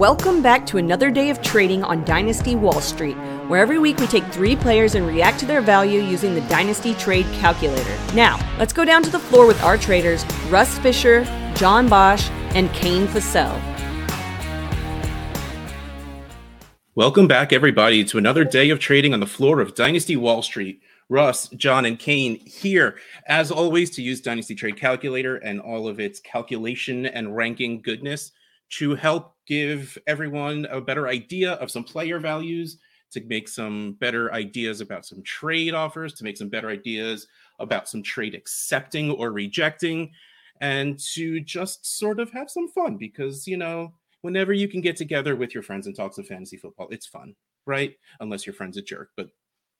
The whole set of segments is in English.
Welcome back to another day of trading on Dynasty Wall Street, where every week we take three players and react to their value using the Dynasty Trade Calculator. Now, let's go down to the floor with our traders, Russ Fisher, John Bosch, and Kane Fassell. Welcome back, everybody, to another day of trading on the floor of Dynasty Wall Street. Russ, John, and Kane here, as always, to use Dynasty Trade Calculator and all of its calculation and ranking goodness to help give everyone a better idea of some player values, to make some better ideas about some trade offers, to make some better ideas about some trade accepting or rejecting, and to just sort of have some fun because, you know, whenever you can get together with your friends and talk some fantasy football, it's fun, right? Unless your friend's a jerk. But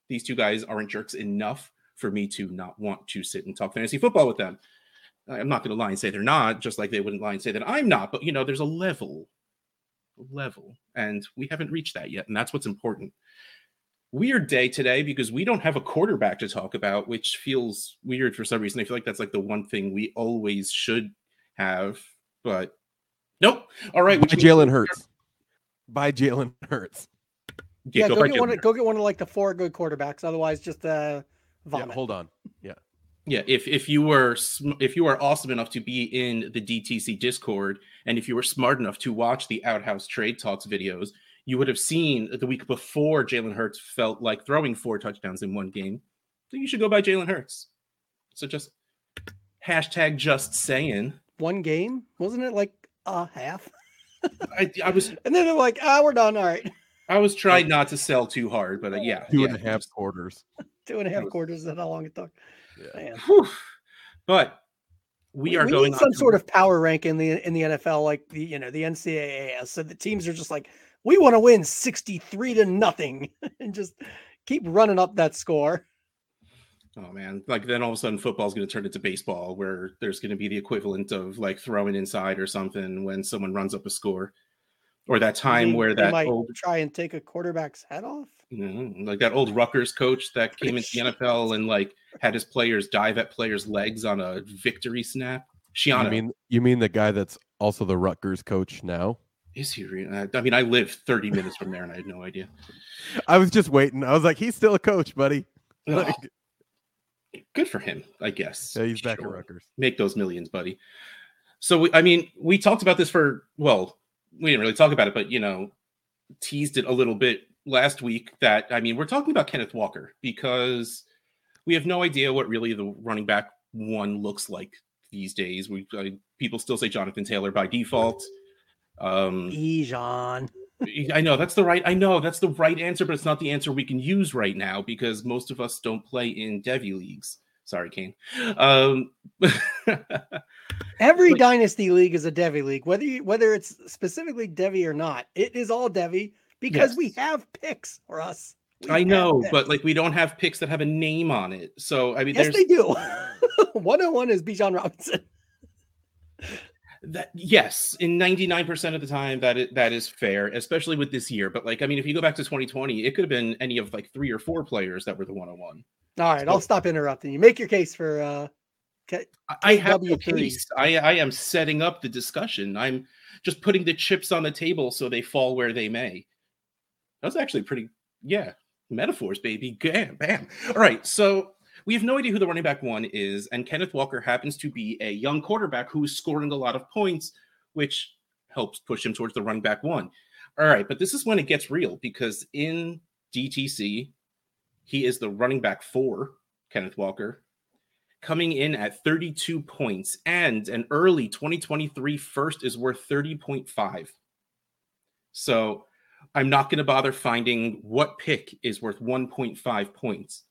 these two guys aren't jerks enough for me to not want to sit and talk fantasy football with them. I'm not going to lie and say they're not, just like they wouldn't lie and say that I'm not. But you know, there's a level, level, and we haven't reached that yet, and that's what's important. Weird day today because we don't have a quarterback to talk about, which feels weird for some reason. I feel like that's like the one thing we always should have, but nope. All right, buy Jalen Hurts. Buy Jalen Hurts. Yeah, go, go get one. Of, go get one of like the four good quarterbacks. Otherwise, just uh, vomit. Yeah, hold on. Yeah. Yeah, if if you were if you are awesome enough to be in the DTC Discord, and if you were smart enough to watch the Outhouse Trade Talks videos, you would have seen the week before Jalen Hurts felt like throwing four touchdowns in one game. So you should go buy Jalen Hurts. So just hashtag just saying. One game wasn't it like a half? I, I was, and then they're like, ah, we're done. All right. I was trying not to sell too hard, but uh, yeah, two yeah, and a half quarters. two and a half quarters. Is how long it took. Yeah. But we, we are we going some sort of power rank in the in the NFL, like the you know the NCAA. So the teams are just like, we want to win sixty three to nothing, and just keep running up that score. Oh man, like then all of a sudden football's going to turn into baseball, where there's going to be the equivalent of like throwing inside or something when someone runs up a score or that time where that might old try and take a quarterback's head off. Mm-hmm. Like that old Rutgers coach that came into the NFL and like had his players dive at players' legs on a victory snap. Schiano. You mean you mean the guy that's also the Rutgers coach now? Is he? Re- I mean, I live 30 minutes from there, and I had no idea. I was just waiting. I was like, he's still a coach, buddy. Like, good for him, I guess. Yeah, he's back sure. at Rutgers. Make those millions, buddy. So, we, I mean, we talked about this for well, we didn't really talk about it, but you know, teased it a little bit last week that I mean, we're talking about Kenneth Walker because we have no idea what really the running back one looks like these days. We uh, people still say Jonathan Taylor by default. Um Bijan. I know that's the right. I know that's the right answer, but it's not the answer we can use right now because most of us don't play in Devy leagues. Sorry, Kane. Um, Every dynasty league is a Devy league, whether you, whether it's specifically Devy or not. It is all Devy because yes. we have picks for us. We I know, but like we don't have picks that have a name on it. So I mean, yes, they do. One on one is Bijan Robinson. That yes, in ninety nine percent of the time that is, that is fair, especially with this year. But like, I mean, if you go back to twenty twenty, it could have been any of like three or four players that were the one on one. All right, so, I'll stop interrupting you. Make your case for uh K- I have no case. I, I am setting up the discussion. I'm just putting the chips on the table so they fall where they may. That was actually pretty, yeah, metaphors, baby. Bam, bam. All right, so we have no idea who the running back one is, and Kenneth Walker happens to be a young quarterback who is scoring a lot of points, which helps push him towards the running back one. All right, but this is when it gets real because in DTC, he is the running back four, Kenneth Walker, coming in at 32 points, and an early 2023 first is worth 30.5. So I'm not going to bother finding what pick is worth 1.5 points.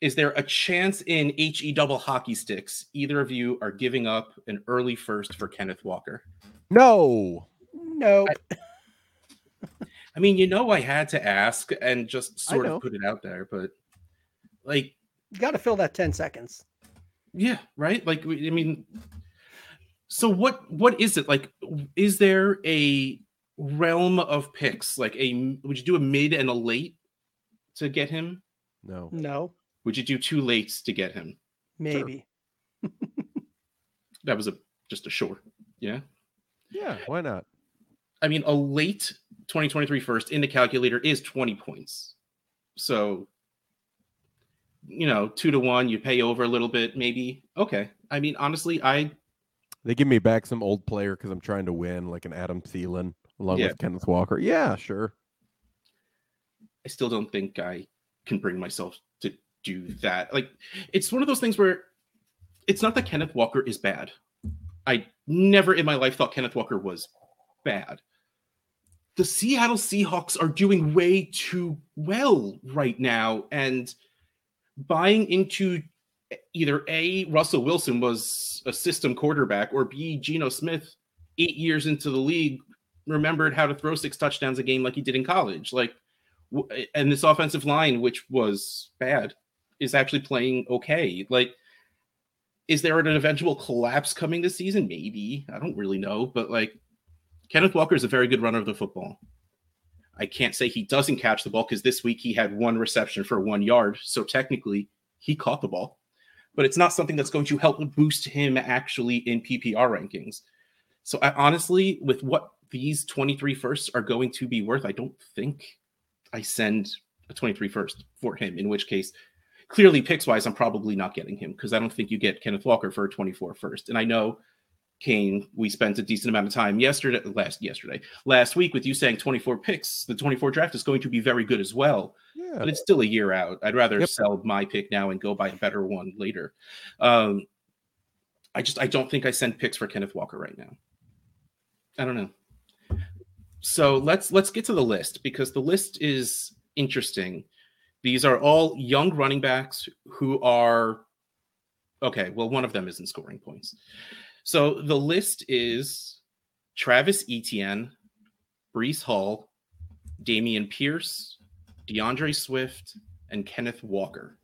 Is there a chance in HE double hockey sticks either of you are giving up an early first for Kenneth Walker? No. Nope. I, I mean, you know, I had to ask and just sort of put it out there, but like, you got to fill that 10 seconds. Yeah, right. Like, I mean, so what? What is it like? Is there a realm of picks? Like, a would you do a mid and a late to get him? No, no. Would you do two lates to get him? Maybe. that was a just a short. Yeah. Yeah. Why not? I mean, a late 2023 first in the calculator is 20 points. So, you know, two to one, you pay over a little bit, maybe. Okay. I mean, honestly, I They give me back some old player because I'm trying to win, like an Adam Thielen along Yeah. with Kenneth Walker. Yeah, sure. I still don't think I can bring myself to do that. Like, it's one of those things where it's not that Kenneth Walker is bad. I never in my life thought Kenneth Walker was bad. The Seattle Seahawks are doing way too well right now, and buying into either A, Russell Wilson was a system quarterback, or B, Geno Smith, eight years into the league, remembered how to throw six touchdowns a game like he did in college. Like, and this offensive line, which was bad, is actually playing okay. Like, is there an eventual collapse coming this season? Maybe. I don't really know. But like, Kenneth Walker is a very good runner of the football. I can't say he doesn't catch the ball because this week he had one reception for one yard. So technically, he caught the ball. But it's not something that's going to help boost him actually in PPR rankings. So I honestly, with what these 23 firsts are going to be worth, I don't think I send a 23 first for him, in which case, clearly picks wise, I'm probably not getting him because I don't think you get Kenneth Walker for a 24 first. And I know Kane, we spent a decent amount of time yesterday, last yesterday, last week with you saying 24 picks. The 24 draft is going to be very good as well, Yeah. but it's still a year out. I'd rather Yep. sell my pick now and go buy a better one later. Um, I just I don't think I send picks for Kenneth Walker right now. I don't know. So let's let's get to the list because the list is interesting. These are all young running backs who are okay. Well, one of them isn't scoring points. So the list is Travis Etienne, Breece Hall, Dameon Pierce, DeAndre Swift, and Kenneth Walker.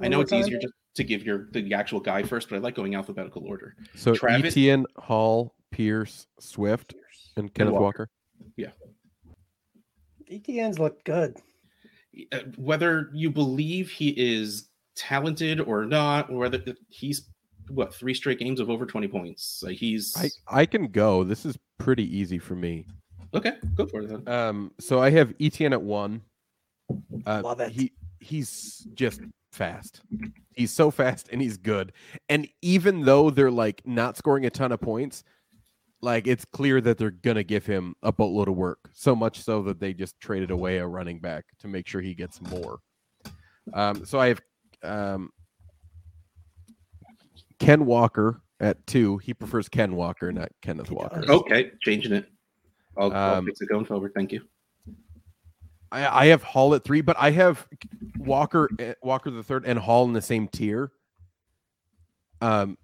I know it's time. easier just to give your the actual guy first, but I like going alphabetical order. So Travis- Etienne, Hall, Pierce, Swift, and Kenneth Walker. Walker. ETNs look good. Uh, Whether you believe he is talented or not, or whether he's what three straight games of over twenty points. Like he's I, I can go. This is pretty easy for me. okay. Go for it then. Um, so I have ETN at one. Uh, Love it. He he's just fast. He's so fast and he's good. And even though they're like not scoring a ton of points, like it's clear that they're gonna give him a boatload of work. So much so that they just traded away a running back to make sure he gets more. Um, so I have um, Ken Walker at two. He prefers Ken Walker, not Kenneth Walker. Okay, changing it. I'll, I'll Um, fix it going forward. Thank you. I, I have Hall at three, but I have Walker, eh, Walker the third, and Hall in the same tier. Um,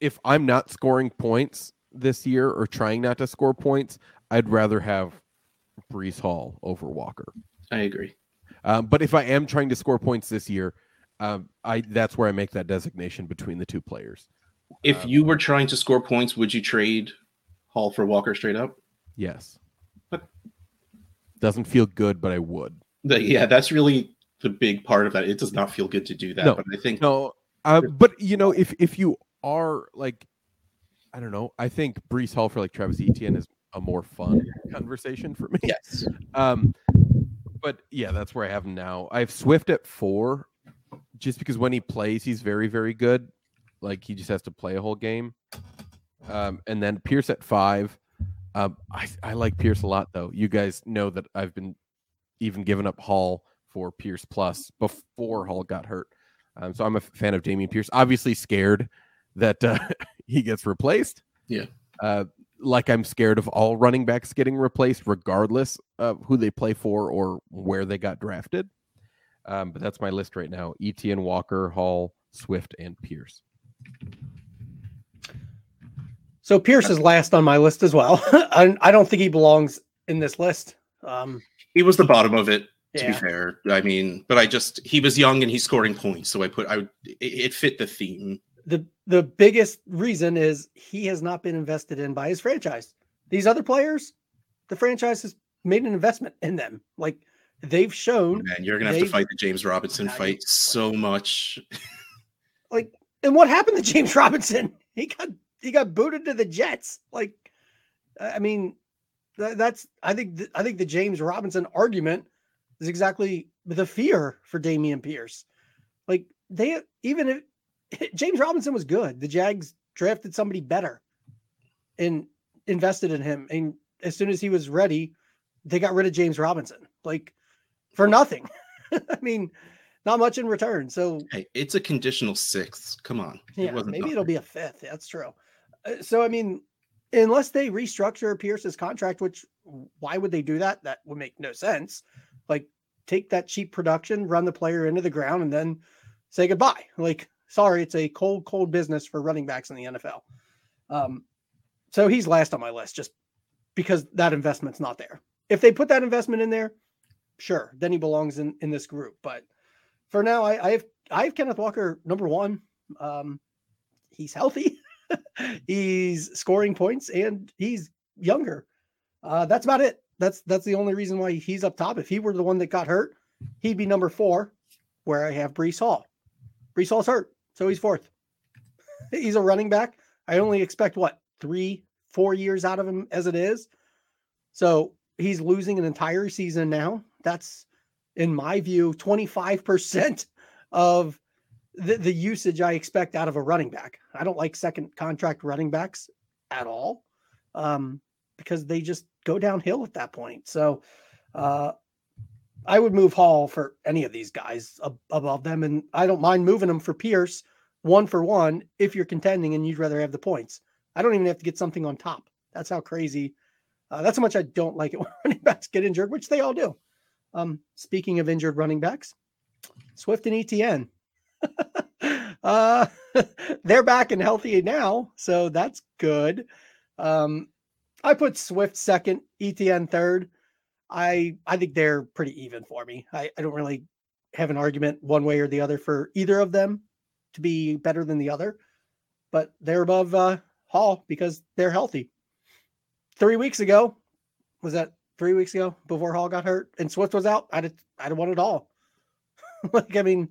if I'm not scoring points this year or trying not to score points, I'd rather have Breece Hall over Walker. I agree. Um, but if I am trying to score points this year, um, I that's where I make that designation between the two players. If Um, you were trying to score points, would you trade Hall for Walker straight up? Yes. But- Doesn't feel good, but I would. The- yeah, that's really the big part of that. It does not feel good to do that, No, but I think No, uh, but you know, if if you are like, I don't know, I think Breece Hall for like Travis Etienne is a more fun conversation for me. yes, Um, but yeah, that's where I have him now. I have Swift at four, just because when he plays, he's very very good. Like he just has to play a whole game. Um, and then Pierce at five. Um, I I like Pierce a lot though. You guys know that I've been even giving up Hall for Pierce plus before Hall got hurt. Um, so I'm a fan of Dameon Pierce. Obviously scared that uh, he gets replaced. Yeah. Uh, like I'm scared of all running backs getting replaced, regardless of who they play for or where they got drafted. Um, but that's my list right now: Etienne, Walker, Hall, Swift, and Pierce. So Pierce is last on my list as well. I, I don't think he belongs in this list. Um, he was the bottom of it. To be fair, I mean, but I just he was young and he's scoring points, so I put I it, it fit the theme. the the biggest reason is he has not been invested in by his franchise. These other players, the franchise has made an investment in them. Like they've shown oh, Man, you're gonna have to fight the James Robinson fight so much. like and what happened to James Robinson? He got he got booted to the Jets. Like I mean, that's I think th- I think the James Robinson argument is exactly the fear for Dameon Pierce. Like they even if James Robinson was good, the Jags drafted somebody better and invested in him. And as soon as he was ready, they got rid of James Robinson, like for nothing. I mean, not much in return. So hey, it's a conditional sixth. Come on. Yeah, it maybe it'll be a fifth. That's true. Uh, so I mean, unless they restructure Pierce's contract, which why would they do that? That would make no sense. Like take that cheap production, run the player into the ground, and then say goodbye. Like, sorry, it's a cold, cold business for running backs in the NFL. Um, so he's last on my list just because that investment's not there. If they put that investment in there, sure, then he belongs in in this group. But for now, I, I have I have Kenneth Walker number one. Um, he's healthy, he's scoring points, and he's younger. Uh, that's about it. That's that's the only reason why he's up top. If he were the one that got hurt, he'd be number four, where I have Breece Hall. Breece Hall's hurt, so he's fourth. he's a running back. I only expect what three, four years out of him as it is. So he's losing an entire season now. That's, in my view, 25% of the, the usage I expect out of a running back. I don't like second contract running backs at all um, because they just go downhill at that point. So uh, I would move Hall for any of these guys above them. And I don't mind moving them for Pierce one for one if you're contending and you'd rather have the points. I don't even have to get something on top. That's how crazy. Uh, that's how much I don't like it when running backs get injured, which they all do. Um, speaking of injured running backs, Swift and ETN. uh, they're back and healthy now, so that's good. Um, I put Swift second, ETN third. I I think they're pretty even for me. I, I don't really have an argument one way or the other for either of them to be better than the other, but they're above uh, Hall because they're healthy. Three weeks ago, was that three weeks ago before Hall got hurt and Swift was out? I'd I'd want it all. like I mean,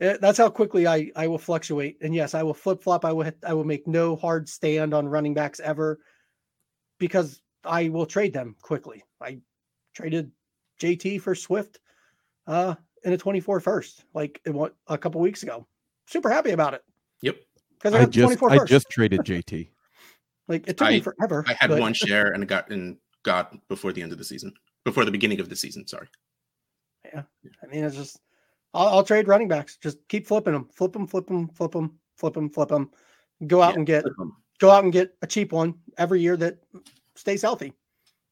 eh, that's how quickly I I will fluctuate. And yes, I will flip flop. I will I will make no hard stand on running backs ever because I will trade them quickly. I traded JT for Swift uh, in a 24 first, like it, what a couple weeks ago. Super happy about it. Yep. Because I, I just I first. just traded JT. like it took I, me forever. I had but... one share and got and got before the end of the season, before the beginning of the season. Sorry. Yeah, I mean it's just I'll, I'll trade running backs. Just keep flipping them, flip them, flip them, flip them, flip them, flip them. Go out yeah, and get go out and get a cheap one every year that stays healthy.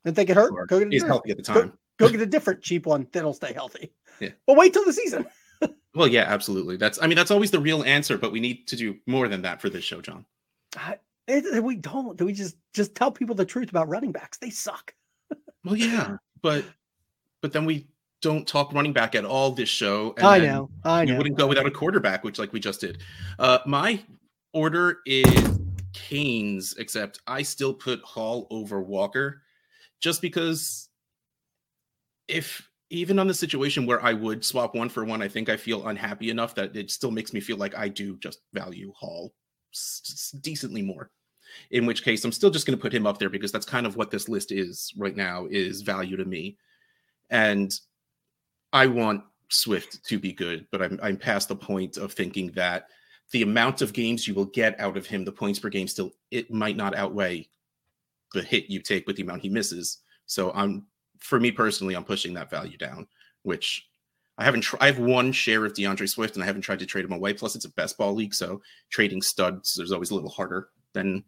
If they get hurt, go get a He's healthy at the time. Go, go get a different cheap one that'll stay healthy. Yeah. But wait till the season. well, yeah, absolutely. That's I mean that's always the real answer, but we need to do more than that for this show, John. I, it, we don't. Do we just just tell people the truth about running backs? They suck. well, yeah, but but then we don't talk running back at all this show. I know. I know. You wouldn't go without a quarterback, which like we just did. Uh, my order is Canes, except I still put Hall over Walker just because if even on the situation where I would swap one for one, I think I feel unhappy enough that it still makes me feel like I do just value Hall decently more. In which case, I'm still just going to put him up there because that's kind of what this list is right now is value to me, and I want Swift to be good, but I'm I'm past the point of thinking that the amount of games you will get out of him, the points per game, still it might not outweigh the hit you take with the amount he misses. So I'm for me personally, I'm pushing that value down, which I haven't. Tr- I have one share of DeAndre Swift, and I haven't tried to trade him away. Plus, it's a best ball league, so trading studs is always a little harder than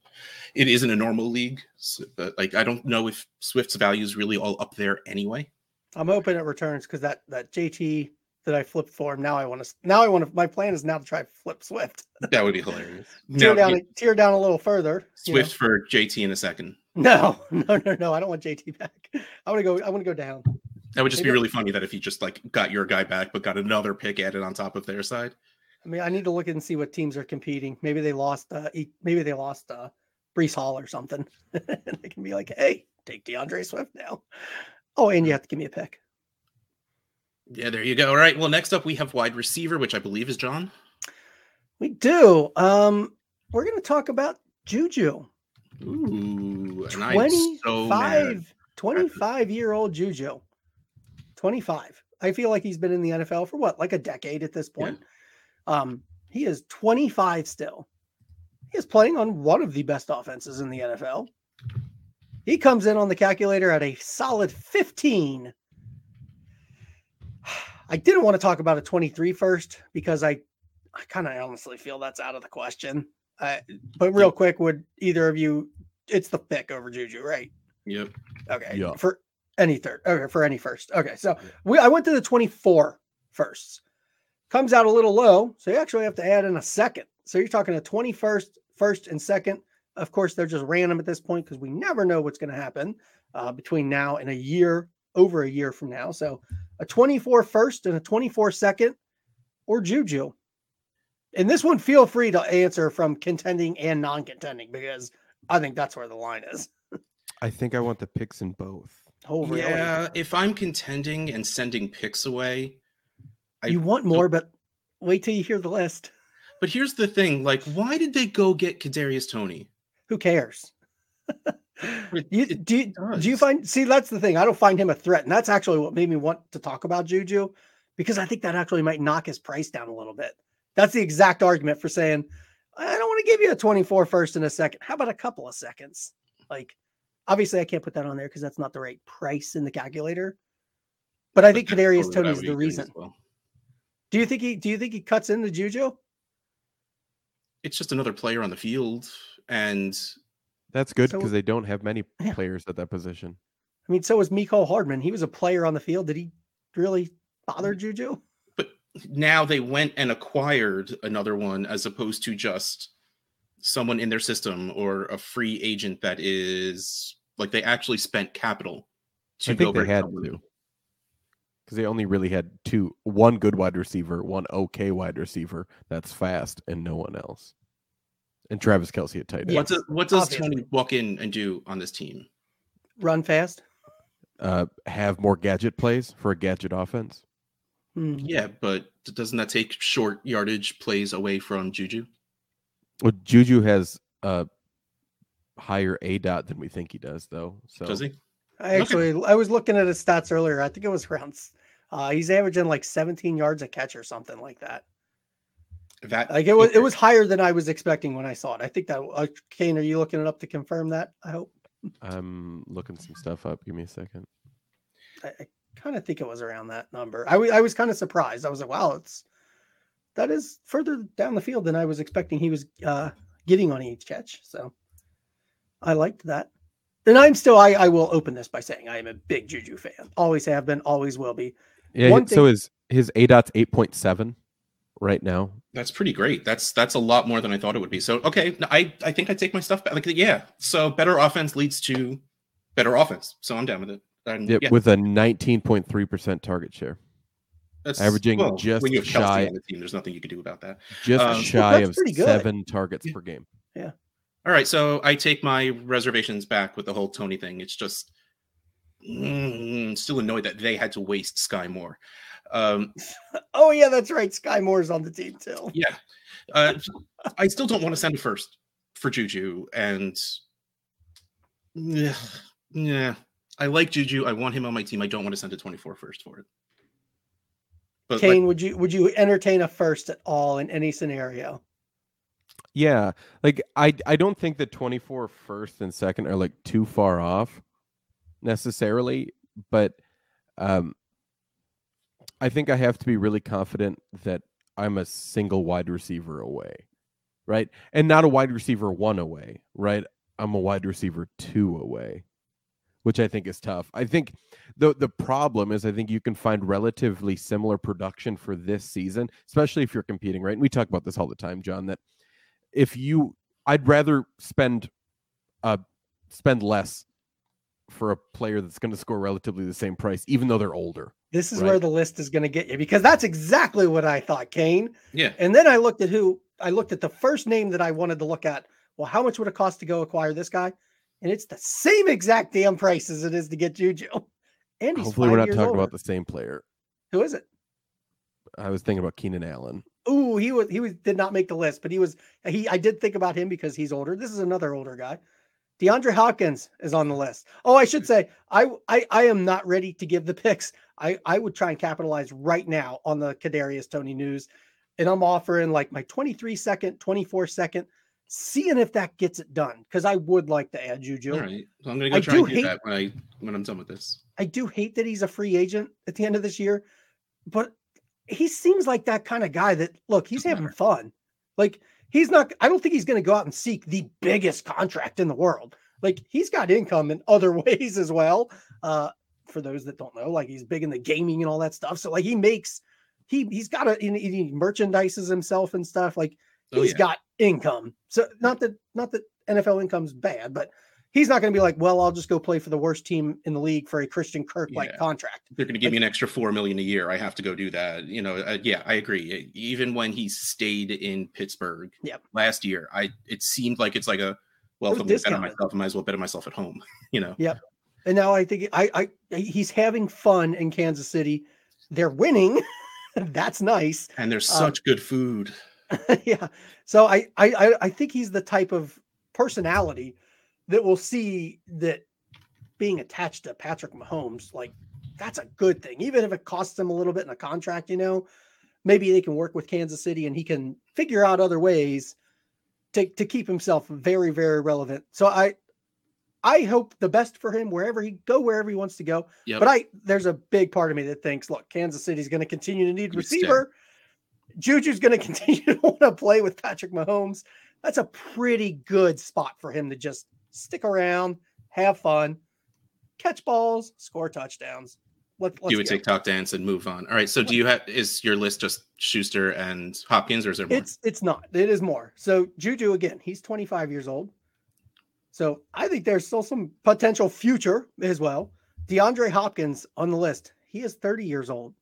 it is in a normal league. So, uh, like, I don't know if Swift's value is really all up there anyway. I'm hoping it returns because that that JT that I flipped for him. Now I want to. Now I want to. My plan is now to try flip Swift. that would be hilarious. tear now, down. tear down a little further. Swift you know. for JT in a second. No, no, no, no. I don't want JT back. I want to go. I want to go down. That would just Maybe. be really funny that if he just like got your guy back, but got another pick added on top of their side. I mean, I need to look and see what teams are competing. Maybe they lost. Uh, maybe they lost uh, Breece Hall or something, and they can be like, "Hey, take DeAndre Swift now." Oh, and you have to give me a pick. Yeah, there you go. All right. Well, next up we have wide receiver, which I believe is John. We do. Um, we're going to talk about Juju. Ooh. and I'm so 25, 25 year old Juju. 25. I feel like he's been in the NFL for what, like a decade at this point. Um, he is 25 still. He is playing on one of the best offenses in the NFL. He comes in on the calculator at a solid 15. I didn't want to talk about a 23 first because I, I kind of honestly feel that's out of the question. Uh, but real quick, would either of you? It's the pick over Juju, right? Yep. Okay. Yeah. For any third. Okay. For any first. Okay. So we I went to the 24 firsts. Comes out a little low. So you actually have to add in a second. So you're talking a 21st, first and second. Of course, they're just random at this point because we never know what's going to happen uh, between now and a year, over a year from now. So a 24 first and a 24 second or Juju. And this one, feel free to answer from contending and non contending because I think that's where the line is. I think I want the picks in both. Oh, really? Yeah, if I'm contending and sending picks away, I you want more, but wait till you hear the list. But here's the thing: like, why did they go get Kadarius Toney? Who cares? You, it do, you, do you find see that's the thing i don't find him a threat and that's actually what made me want to talk about juju because i think that actually might knock his price down a little bit that's the exact argument for saying i don't want to give you a 24 first and a second. How about a couple of seconds? Like obviously i can't put that on there because that's not the right price in the calculator but i think But that's kadarius probably toney is the reason. well. do you think he do you think he cuts into juju? It's just another player on the field, and That's good So- because they don't have many Yeah. players at that position. i mean so was mecole hardman. He was a player on the field. Did he really bother mm. juju? but now they went and acquired another one as opposed to just someone in their system or a free agent that is like they actually spent capital to I go think they bring had someone to because they only really had two: one good wide receiver, one okay wide receiver that's fast, and no one else. And Travis Kelce at tight end. Yeah. What does what does obviously. Toney walk in and do on this team? run fast Uh, have more gadget plays for a gadget offense. Hmm. Yeah, but doesn't that take short yardage plays away from Juju? Well, Juju has a higher A dot than we think he does, though. So Does he? I Okay. actually I was looking at his stats earlier. I think it was around s- uh he's averaging like 17 yards a catch or something like that. That Like it was okay. it was higher than I was expecting when I saw it. I think that uh, Kane, are you looking it up to confirm that? I hope. I'm looking some stuff up. Give me a second. I, I kind of think it was around that number. I I was kind of surprised. I was like, wow, it's that is further down the field than I was expecting he was uh getting on each catch. So I liked that. And I'm still I, I will open this by saying I am a big Juju fan. Always have been, always will be. Yeah. One so thing- his his A dot's eight point seven right now. That's pretty great. That's that's a lot more than I thought it would be. So okay, no, I I think I take my stuff back. Like yeah, so better offense leads to better offense. So I'm down with it. And Yep, yeah, with a nineteen point three percent target share, that's averaging just when you have Kelce shy- on the team. There's nothing you can do about that. just Um, shy that's of seven targets Yeah. per game. Yeah. All right, so I take my reservations back with the whole Toney thing. It's just mm, still annoyed that they had to waste Skyy Moore. Um, Oh yeah, that's right. Skyy Moore's on the team too. yeah, uh, I still don't want to send a first for Juju, and yeah, yeah, I like Juju. I want him on my team. I don't want to send a 24 first for it. But like, Kane, would you would you entertain a first at all in any scenario? Yeah, like I I don't think the 24 first and second are like too far off necessarily, but um I think I have to be really confident that I'm a single wide receiver away. Right? And not a wide receiver one away, right? I'm a wide receiver two away, which I think is tough. I think the the problem is I think you can find relatively similar production for this season, especially if you're competing, right? And we talk about this all the time, John, that if you I'd rather spend uh spend less for a player that's going to score relatively the same price, even though they're older. This is Right. where the list is going to get you because that's exactly what I thought, Kane. yeah, And then I looked at who I looked at the first name that I wanted to look at. Well, how much would it cost to go acquire this guy? And it's the same exact damn price as it is to get Juju. And he's Hopefully, we're not talking older. about the same player. Who is it? I was thinking about Keenan Allen. Ooh, he was he was did not make the list, but he was he I did think about him because he's older. This is another older guy. DeAndre Hopkins is on the list. Oh, I should say, I, I I am not ready to give the picks. I I would try and capitalize right now on the Kadarius Toney news, and I'm offering like my 23 second, 24 second, seeing if that gets it done because I would like to add Juju. All right, so I'm gonna go I try do and do hate- that when I when I'm done with this. I do hate that he's a free agent at the end of this year, but he seems like that kind of guy that look, he's Doesn't having matter. fun. Like he's not I don't think he's going to go out and seek the biggest contract in the world. Like he's got income in other ways as well. Uh for those that don't know, like he's big in the gaming and all that stuff. So like he makes he he's got a he, he merchandises himself and stuff. Like Oh, he's yeah. got income. So not that not that NFL income's bad, but he's not going to be like, well, I'll just go play for the worst team in the league for a Christian Kirk like Yeah. contract. They're going to give me an extra four million a year. I have to go do that. You know, uh, yeah, I agree. Even when he stayed in Pittsburgh Yep. last year, I it seemed like it's like a well, if I'm going to bet on myself, I might as well bet on myself at home. You know, Yeah. And now I think I, I he's having fun in Kansas City. They're winning. That's nice. and there's Um, such good food. yeah. So I, I I think he's the type of personality that will see that being attached to Patrick Mahomes, like that's a good thing, even if it costs him a little bit in a contract. You know, maybe they can work with Kansas City and he can figure out other ways to to keep himself very very relevant. So I. I hope the best for him wherever he go, wherever he wants to go. Yep. But I there's a big part of me that thinks, look, Kansas City's going to continue to need receiver. Juju's going to continue to want to play with Patrick Mahomes. That's a pretty good spot for him to just stick around, have fun, catch balls, score touchdowns. Let, let's do a go. TikTok dance and move on. All right. So, do you have is your list just Schuster and Hopkins, or is there more? It's it's not. It is more. So Juju again, he's 25 years old. So I think there's still some potential future as well. DeAndre Hopkins on the list. He is 30 years old.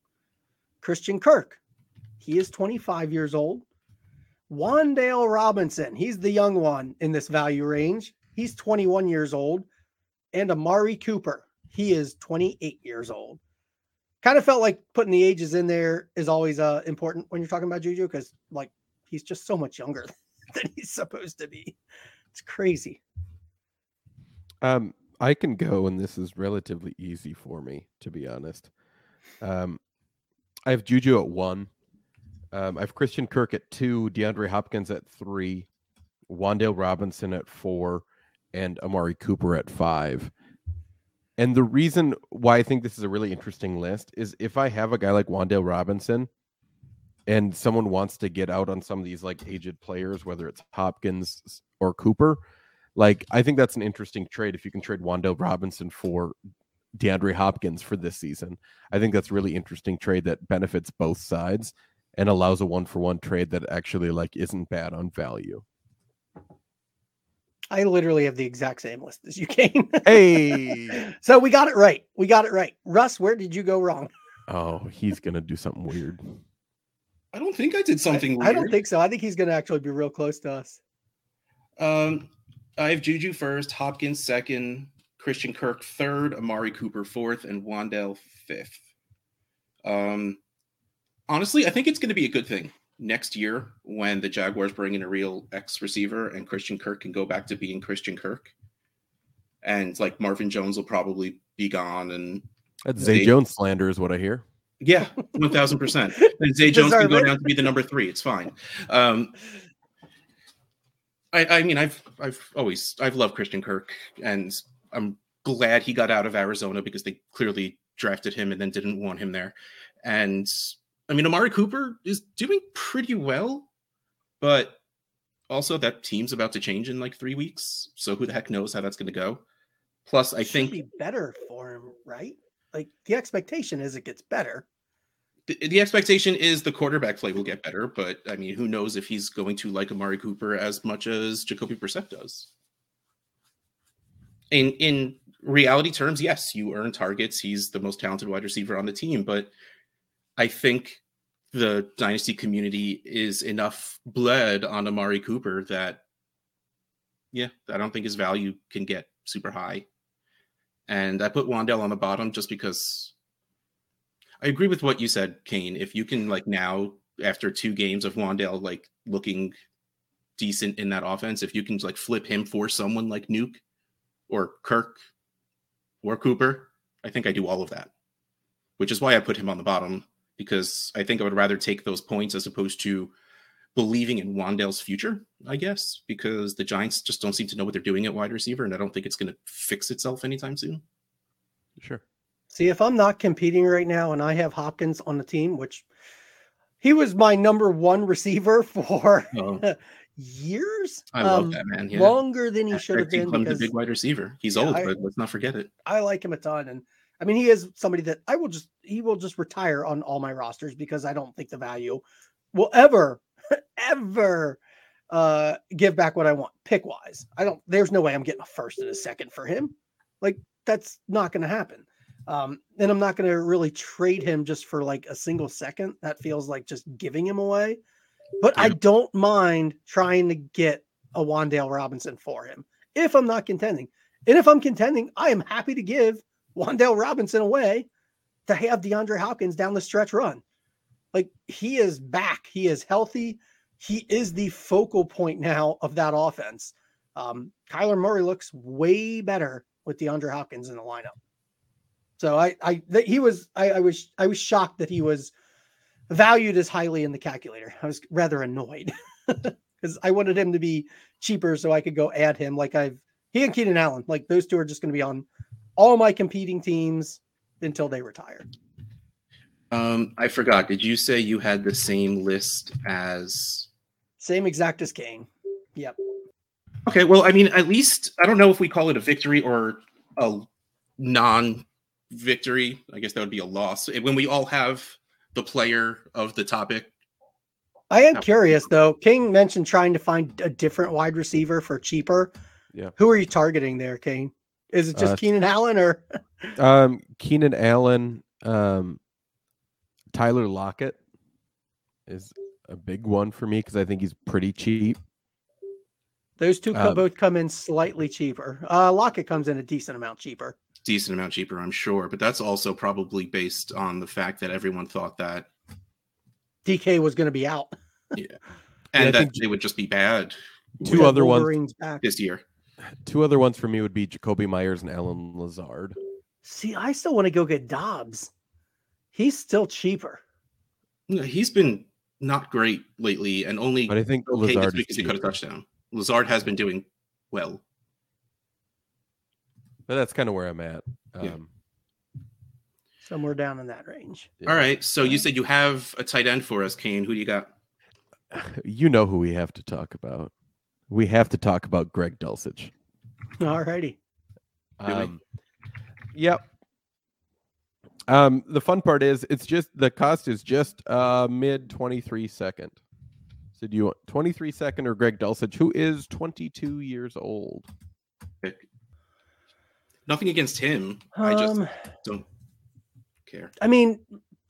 Christian Kirk. He is 25 years old. Wan'Dale Robinson. He's the young one in this value range. He's 21 years old. And Amari Cooper. He is 28 years old. Kind of felt like putting the ages in there is always uh, important when you're talking about Juju because, like, he's just so much younger than he's supposed to be. It's crazy. Um, I can go, and this is relatively easy for me, to be honest. Um, I have Juju at one. Um, I have Christian Kirk at two, DeAndre Hopkins at three, Wan'Dale Robinson at four, and Amari Cooper at five. And the reason why I think this is a really interesting list is if I have a guy like Wan'Dale Robinson and someone wants to get out on some of these like aged players, whether it's Hopkins or Cooper, like I think that's an interesting trade if you can trade Wan'Dale Robinson for DeAndre Hopkins for this season. I think that's really interesting trade that benefits both sides and allows a one for one trade that actually like isn't bad on value. I literally have the exact same list as you, Kane. Hey. so we got it right. We got it right. Russ, where did you go wrong? Oh, he's gonna do something weird. I don't think I did something. I, I don't think so. I think he's going to actually be real close to us. Um, I have Juju first, Hopkins second, Christian Kirk third, Amari Cooper fourth, and Wan'Dale fifth. Um, honestly, I think it's going to be a good thing next year when the Jaguars bring in a real X receiver and Christian Kirk can go back to being Christian Kirk. And like Marvin Jones will probably be gone, and That's Zay Zay- Jones slander, is what I hear. yeah, one thousand percent. And Zay Jones can go down to be the number three. It's fine. Um, I, I mean, I've I've always I've loved Christian Kirk, and I'm glad he got out of Arizona because they clearly drafted him and then didn't want him there. And I mean, Amari Cooper is doing pretty well, but also that team's about to change in like three weeks, so who the heck knows how that's going to go. Plus, I think be better for him, right? Like the expectation is it gets better. the, the expectation is the quarterback play will get better, but I mean, who knows if he's going to like Amari Cooper as much as Jacoby Brissett does. In in reality terms, yes, you earn targets. He's the most talented wide receiver on the team, but I think the dynasty community is enough bled on Amari Cooper that yeah, I don't think his value can get super high. And I put Wan'Dale on the bottom just because I agree with what you said, Kane. If you can like now, after two games of Wan'Dale like looking decent in that offense, if you can like flip him for someone like Nuke or Kirk or Cooper, I think I do all of that, which is why I put him on the bottom because I think I would rather take those points as opposed to believing in Wan'Dale's future, I guess, because the Giants just don't seem to know what they're doing at wide receiver, and I don't think it's going to fix itself anytime soon. Sure. See, if I'm not competing right now and I have Hopkins on the team, which he was my number one receiver for Oh, years, I love um, that man. Yeah. longer than he should have been Clem's a big wide receiver. He's Yeah, old, I- but let's not forget it. I like him a ton. And I mean, he is somebody that I will just, he will just retire on all my rosters because I don't think the value will ever, ever uh give back what I want pick wise. I don't, there's no way I'm getting a first and a second for him. Like, that's not going to happen. Um, and I'm not going to really trade him just for like a single second. That feels like just giving him away. But I don't mind trying to get a Wan'Dale Robinson for him if I'm not contending. And if I'm contending, I am happy to give Wan'Dale Robinson away to have DeAndre Hopkins down the stretch run. Like he is back. He is healthy. He is the focal point now of that offense. Um, Kyler Murray looks way better with DeAndre Hopkins in the lineup. So I, I, that he was, I, I was, I was shocked that he was valued as highly in the calculator. I was rather annoyed because I wanted him to be cheaper so I could go add him. Like I've, he and Keenan Allen, like those two are just going to be on all my competing teams until they retire. Um, I forgot. Did you say you had the same list as? Same exact as Kane. Yep. Okay, well, I mean, at least I don't know if we call it a victory or a non-victory. I guess that would be a loss when we all have the player of the topic. I am curious though. King mentioned trying to find a different wide receiver for cheaper. Yeah. Who are you targeting there, King? Is it just Uh, Keenan Allen or Um, Keenan Allen, um, Tyler Lockett is a big one for me because I think he's pretty cheap. those two Um, both come in slightly cheaper? Uh, Lockett comes in a decent amount cheaper. Decent amount cheaper, I'm sure, but that's also probably based on the fact that everyone thought that DK was going to be out. yeah, and I that they would just be bad Two Yeah, other ones. Back. this year. Two other ones for me would be Jakobi Meyers and Allen Lazard. See, I still want to go get Dobbs. He's still cheaper. No, He's been not great lately, and only But I think okay Lazard is because he caught a cheaper. touchdown. Lazard has been doing well. But that's kind of where I'm at. Um, Yeah. Somewhere down in that range. yeah. All right, so you said you have a tight end for us, Kane. Who do you got? You know who we have to talk about. We have to talk about Greg Dulcich. All righty. Um, yep. Um, the fun part is it's just the cost is just uh mid 23 second. So do you want 23 second or Greg Dulcich, who is 22 years old? Nothing against him. I just Um, don't care. I mean,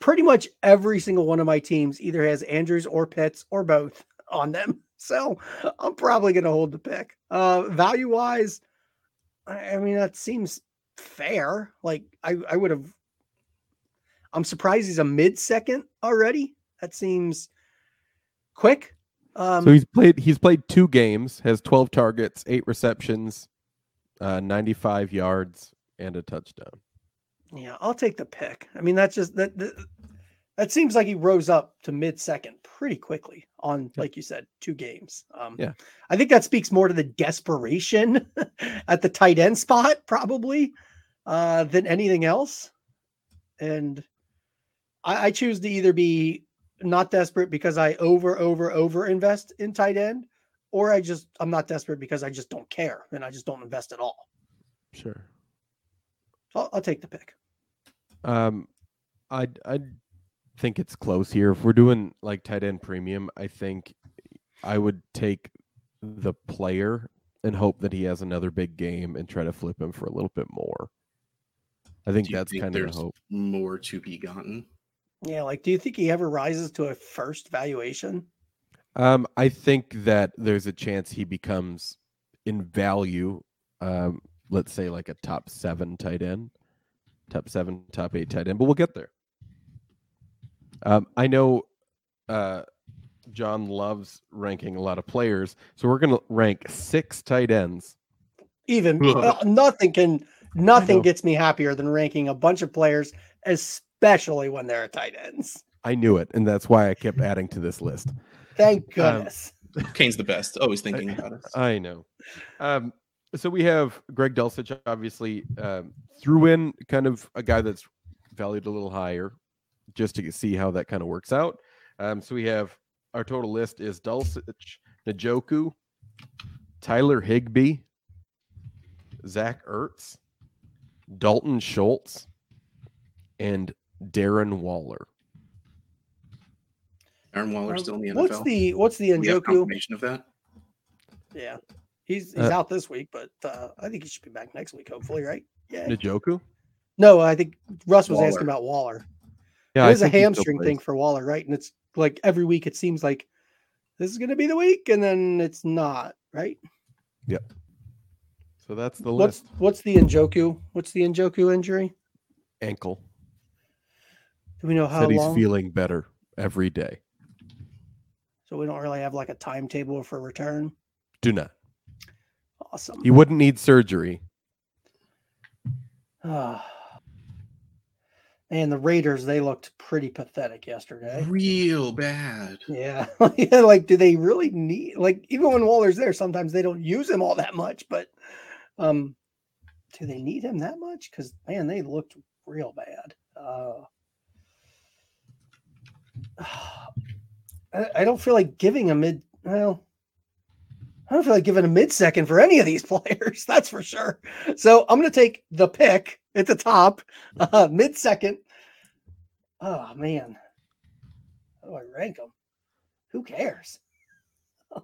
pretty much every single one of my teams either has Andrews or Pitts or both on them. So I'm probably going to hold the pick. Uh, value wise, I, I mean, that seems fair. Like, I, I would have, I'm surprised he's a mid second already. That seems quick. Um, so he's played he's played two games, has 12 targets, eight receptions, uh 95 yards, and a touchdown. Yeah, I'll take the pick. I mean, that's just that. that that seems like he rose up to mid second pretty quickly on, like you said, two games. Um, Yeah. I think that speaks more to the desperation at the tight end spot, probably, uh, than anything else. And I, I choose to either be not desperate because I over, over, over invest in tight end, or I just I'm not desperate because I just don't care and I just don't invest at all. Sure. So I'll, I'll take the pick. Um, I I think it's close here. If we're doing like tight end premium, I think I would take the player and hope that he has another big game and try to flip him for a little bit more. I think that's think kind of there's the hope. more to be gotten? Yeah, like, do you think he ever rises to a first valuation? Um, I think that there's a chance he becomes in value, um, let's say like a top seven tight end, top seven, top eight tight end, but we'll get there. Um, I know uh, John loves ranking a lot of players, so we're going to rank six tight ends Even uh, nothing can nothing gets me happier than ranking a bunch of players, especially when they're tight ends. I knew it, and that's why I kept adding to this list. Thank goodness. Um, Kane's the best. Always thinking about it. I know. Um, so we have Greg Dulcich, obviously, um, threw in kind of a guy that's valued a little higher, just to see how that kind of works out. Um, so we have our total list is Dulcich, Njoku, Tyler Higbee, Zach Ertz, Dalton Schultz, and Darren Waller. Darren Waller still in the NFL. what's the what's the we have Njoku? confirmation of that. Yeah, he's he's Uh, out this week, but uh, I think he should be back next week, hopefully, right? Yeah. Njoku? No, I think Russ was Waller. asking about Waller. Yeah, it I is a think he still hamstring thing for Waller, right? And it's like every week it seems like this is going to be the week, and then it's not, right? Yep. So that's the What's list. what's the Njoku? What's the Njoku injury? Ankle. Do we know how Said he's long? feeling better every day. so we don't really have like a timetable for return. Do not. Awesome. He wouldn't need surgery. Ah. And the Raiders, they looked pretty pathetic yesterday. Real bad. Yeah. yeah. Like, do they really need like even when Waller's there, sometimes they don't use him all that much, but um do they need him that much? Because man, they looked real bad. Uh I, I don't feel like giving a mid well. I don't feel like giving a mid second for any of these players. That's for sure. So I'm going to take the pick at the top, uh, mid second. Oh man, how do I rank them? Who cares?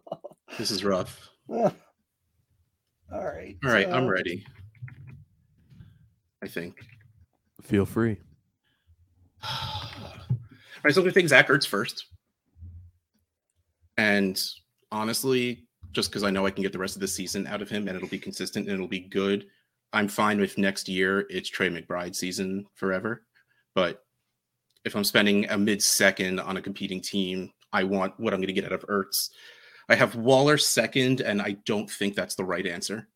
This is rough. All right. All right, I'm ready. I think. Feel free. All right, so I'm gonna take Zach Ertz first. And honestly, just because I know I can get the rest of the season out of him and it'll be consistent and it'll be good, I'm fine with next year. It's Trey McBride season forever. But if I'm spending a mid second on a competing team, I want what I'm going to get out of Ertz. I have Waller second, and I don't think that's the right answer.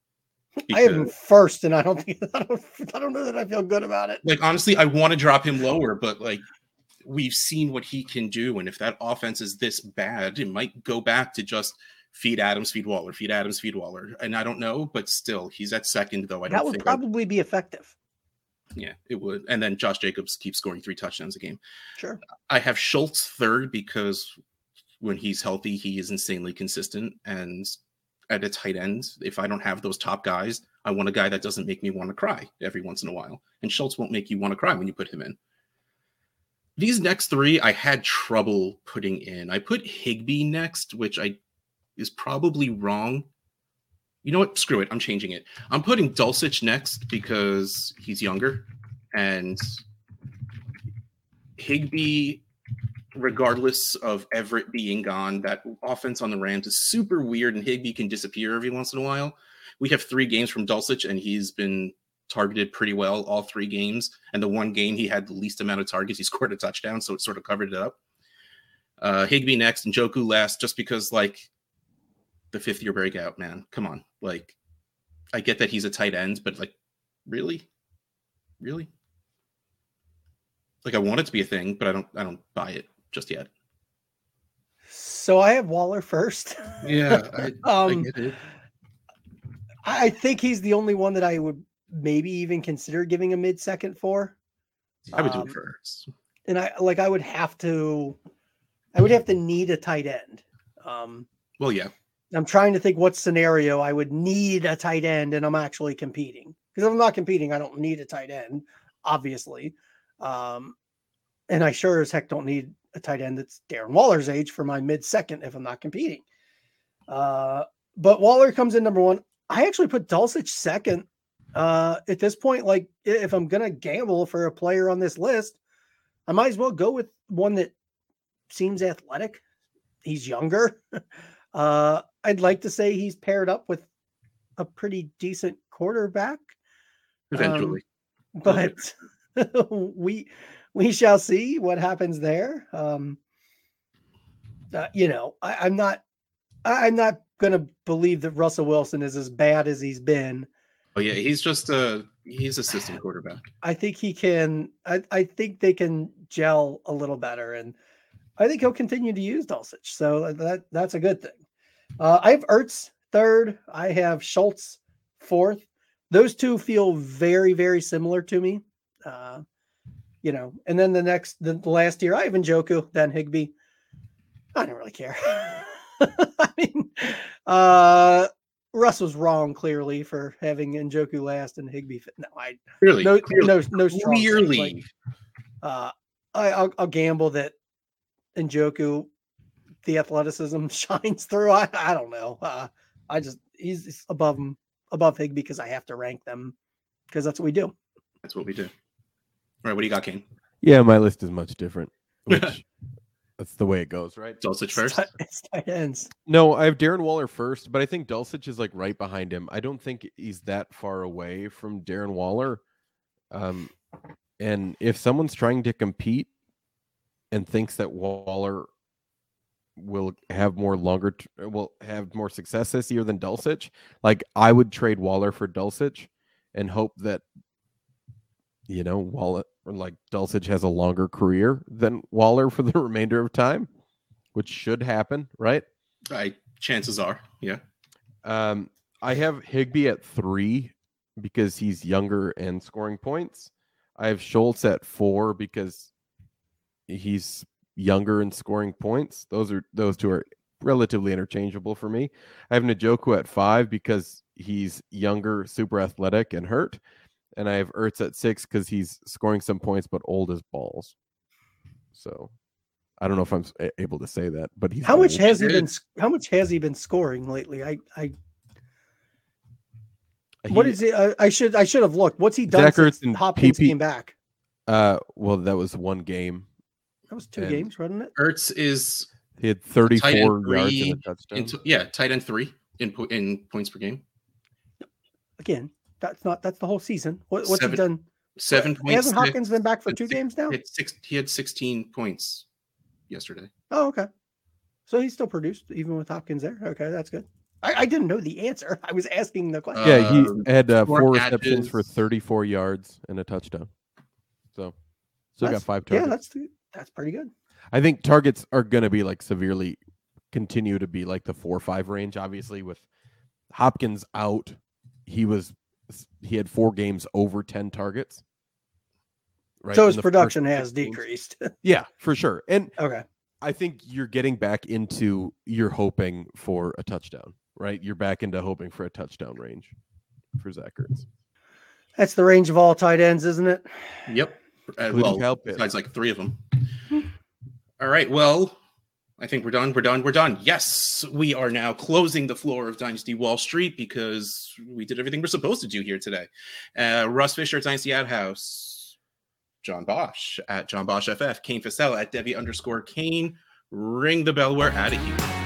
I have him first, and I don't think I don't, I don't know that I feel good about it. like honestly, I want to drop him lower, but like we've seen what he can do, and if that offense is this bad, it might go back to just feed Adams, feed Waller, feed Adams, feed Waller. And I don't know, but still, he's at second though. I don't That would probably be effective. yeah, it would. And then Josh Jacobs keeps scoring three touchdowns a game. Sure. I have Schultz third because when he's healthy, he is insanely consistent. And at a tight end, if I don't have those top guys, I want a guy that doesn't make me want to cry every once in a while. And Schultz won't make you want to cry when you put him in. These next three, I had trouble putting in. I put Higbee next, which I is probably wrong. You know what? Screw it. I'm changing it. I'm putting Dulcich next because he's younger and Higbee, regardless of Everett being gone, that offense on the Rams is super weird, and Higbee can disappear every once in a while. We have three games from Dulcich, and he's been targeted pretty well all three games. And the one game he had the least amount of targets, he scored a touchdown, so it sort of covered it up. Uh, Higbee next, and Njoku last, just because like the fifth year breakout, man. Come on, like I get that he's a tight end, but like, really, really, like I want it to be a thing, but I don't, I don't buy it just yet. So I have Waller first. Yeah, I, Um, get it. I think he's the only one that I would maybe even consider giving a mid second for. I would do um, it first. And I like I would have to I would have to need a tight end. Um Well, yeah, I'm trying to think what scenario I would need a tight end and I'm actually competing. Because if I'm not competing, I don't need a tight end, obviously. Um, and I sure as heck don't need a tight end that's Darren Waller's age for my mid second if I'm not competing. Uh, but Waller comes in number one. I actually put Dulcich second. Uh, at this point, like if I'm gonna gamble for a player on this list, I might as well go with one that seems athletic. He's younger. Uh, I'd like to say he's paired up with a pretty decent quarterback, eventually. but we we shall see what happens there. Um, uh, you know, I, I'm not I'm not gonna believe that Russell Wilson is as bad as he's been Oh yeah, he's just a he's a system quarterback. I think he can. I, I think they can gel a little better, and I think he'll continue to use Dulcich. So that that's a good thing. Uh, I have Ertz third. I have Schultz fourth. Those two feel very very similar to me. Uh, you know, and then the next the last year I have Njoku, then Higbee. I don't really care. I mean, uh, Russ was wrong clearly for having Njoku last and. Fit. No, I Clearly, no clearly. no no strong Clearly. like, uh, I I'll, I'll gamble that Njoku, the athleticism shines through. I I don't know. Uh, I just he's he's above him above Higbee because I have to rank them because that's what we do. That's what we do. All right, what do you got, Kane? Yeah, my list is much different. Which that's the way it goes, right? Dulcich first. It's tight ends. No, I have Darren Waller first, but I think Dulcich is like right behind him. I don't think he's that far away from Darren Waller. Um, and if someone's trying to compete and thinks that Waller will have more longer, t- will have more success this year than Dulcich, like I would trade Waller for Dulcich and hope that you know Waller like Dulcich has a longer career than Waller for the remainder of time, which should happen, right? I chances are, yeah. Um, I have Higbee at three because he's younger and scoring points. I have Schultz at four because he's younger and scoring points. Those are those two are relatively interchangeable for me. I have Njoku at five because he's younger, super athletic, and hurt. And I have Ertz at six because he's scoring some points but old as balls. So I don't know if I'm able to say that, but he's How much has he been? How much has he been scoring lately? I I what He- is it? I, I should I should have looked. What's he done Zach since and Hopkins PP came back? Uh, well, that was one game. That was two and- games, wasn't it? Ertz is He had 34 end yards and three a touchdown. in, yeah, tight end three in in points per game. Again, that's not that's the whole season. What, what's Seven he done? Seven What- points. Hasn't Hopkins been back for two six- games now? He had six. He had sixteen points yesterday. Oh, okay. So he still produced even with Hopkins there. Okay, that's good. I, I didn't know the answer. I was asking the question. yeah, he Um, had uh, four four receptions for 34 yards and a touchdown. So, still got That's- five yeah, targets. that's that's pretty good. I think targets are going to be like severely continue to be like the four or five range. Obviously, with Hopkins out, he was he had four games over 10 targets. Right. so his production six has games. decreased. Yeah, for sure. And okay. I think you're getting back into you're hoping for a touchdown, right? You're back into hoping for a touchdown range for Zach Ertz. That's the range of all tight ends, isn't it? Yep. Uh, well, Kyle besides like three of them. All right. Well, I think we're done. We're done. We're done. Yes, we are now closing the floor of Dynasty Wall Street because we did everything we're supposed to do here today. Uh, Russ Fisher, at Dynasty Outhouse, John Bosch at John Bosch FF, Kane Fasella at Devy underscore Kane. Ring the bell. We're out of here.